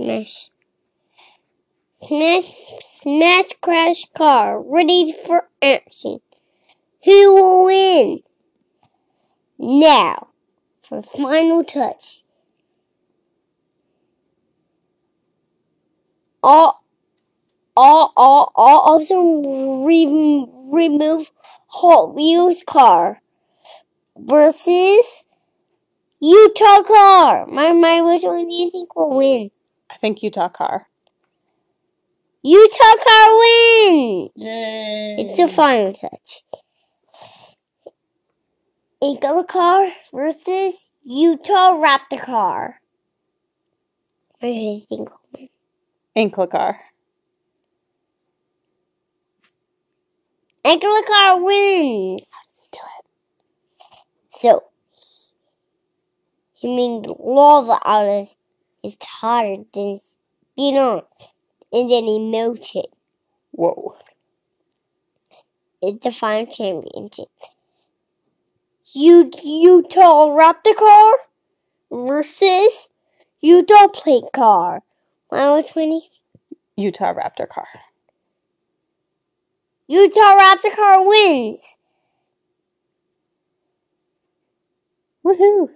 Smash. Smash, smash, crash car, ready for action. Who will win? Now, for final touch. All, all, all, all also re- remove Hot Wheels car versus Utah car. My, my, which one do you think will win? I think Utah car. Utah car wins! Yay! It's a final touch. Eagle car versus Utah Raptor car. You think will win? Ankle car. Eagle car wins! Do it. So, he made lava out of his tire, than spit on, and then he melted. Whoa. It's the final championship. U- Utah Raptor car versus Utah Plate car. One was twenty. Utah Raptor car. Utah Raptor car wins. Woohoo.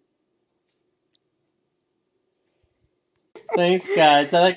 Thanks, guys. I like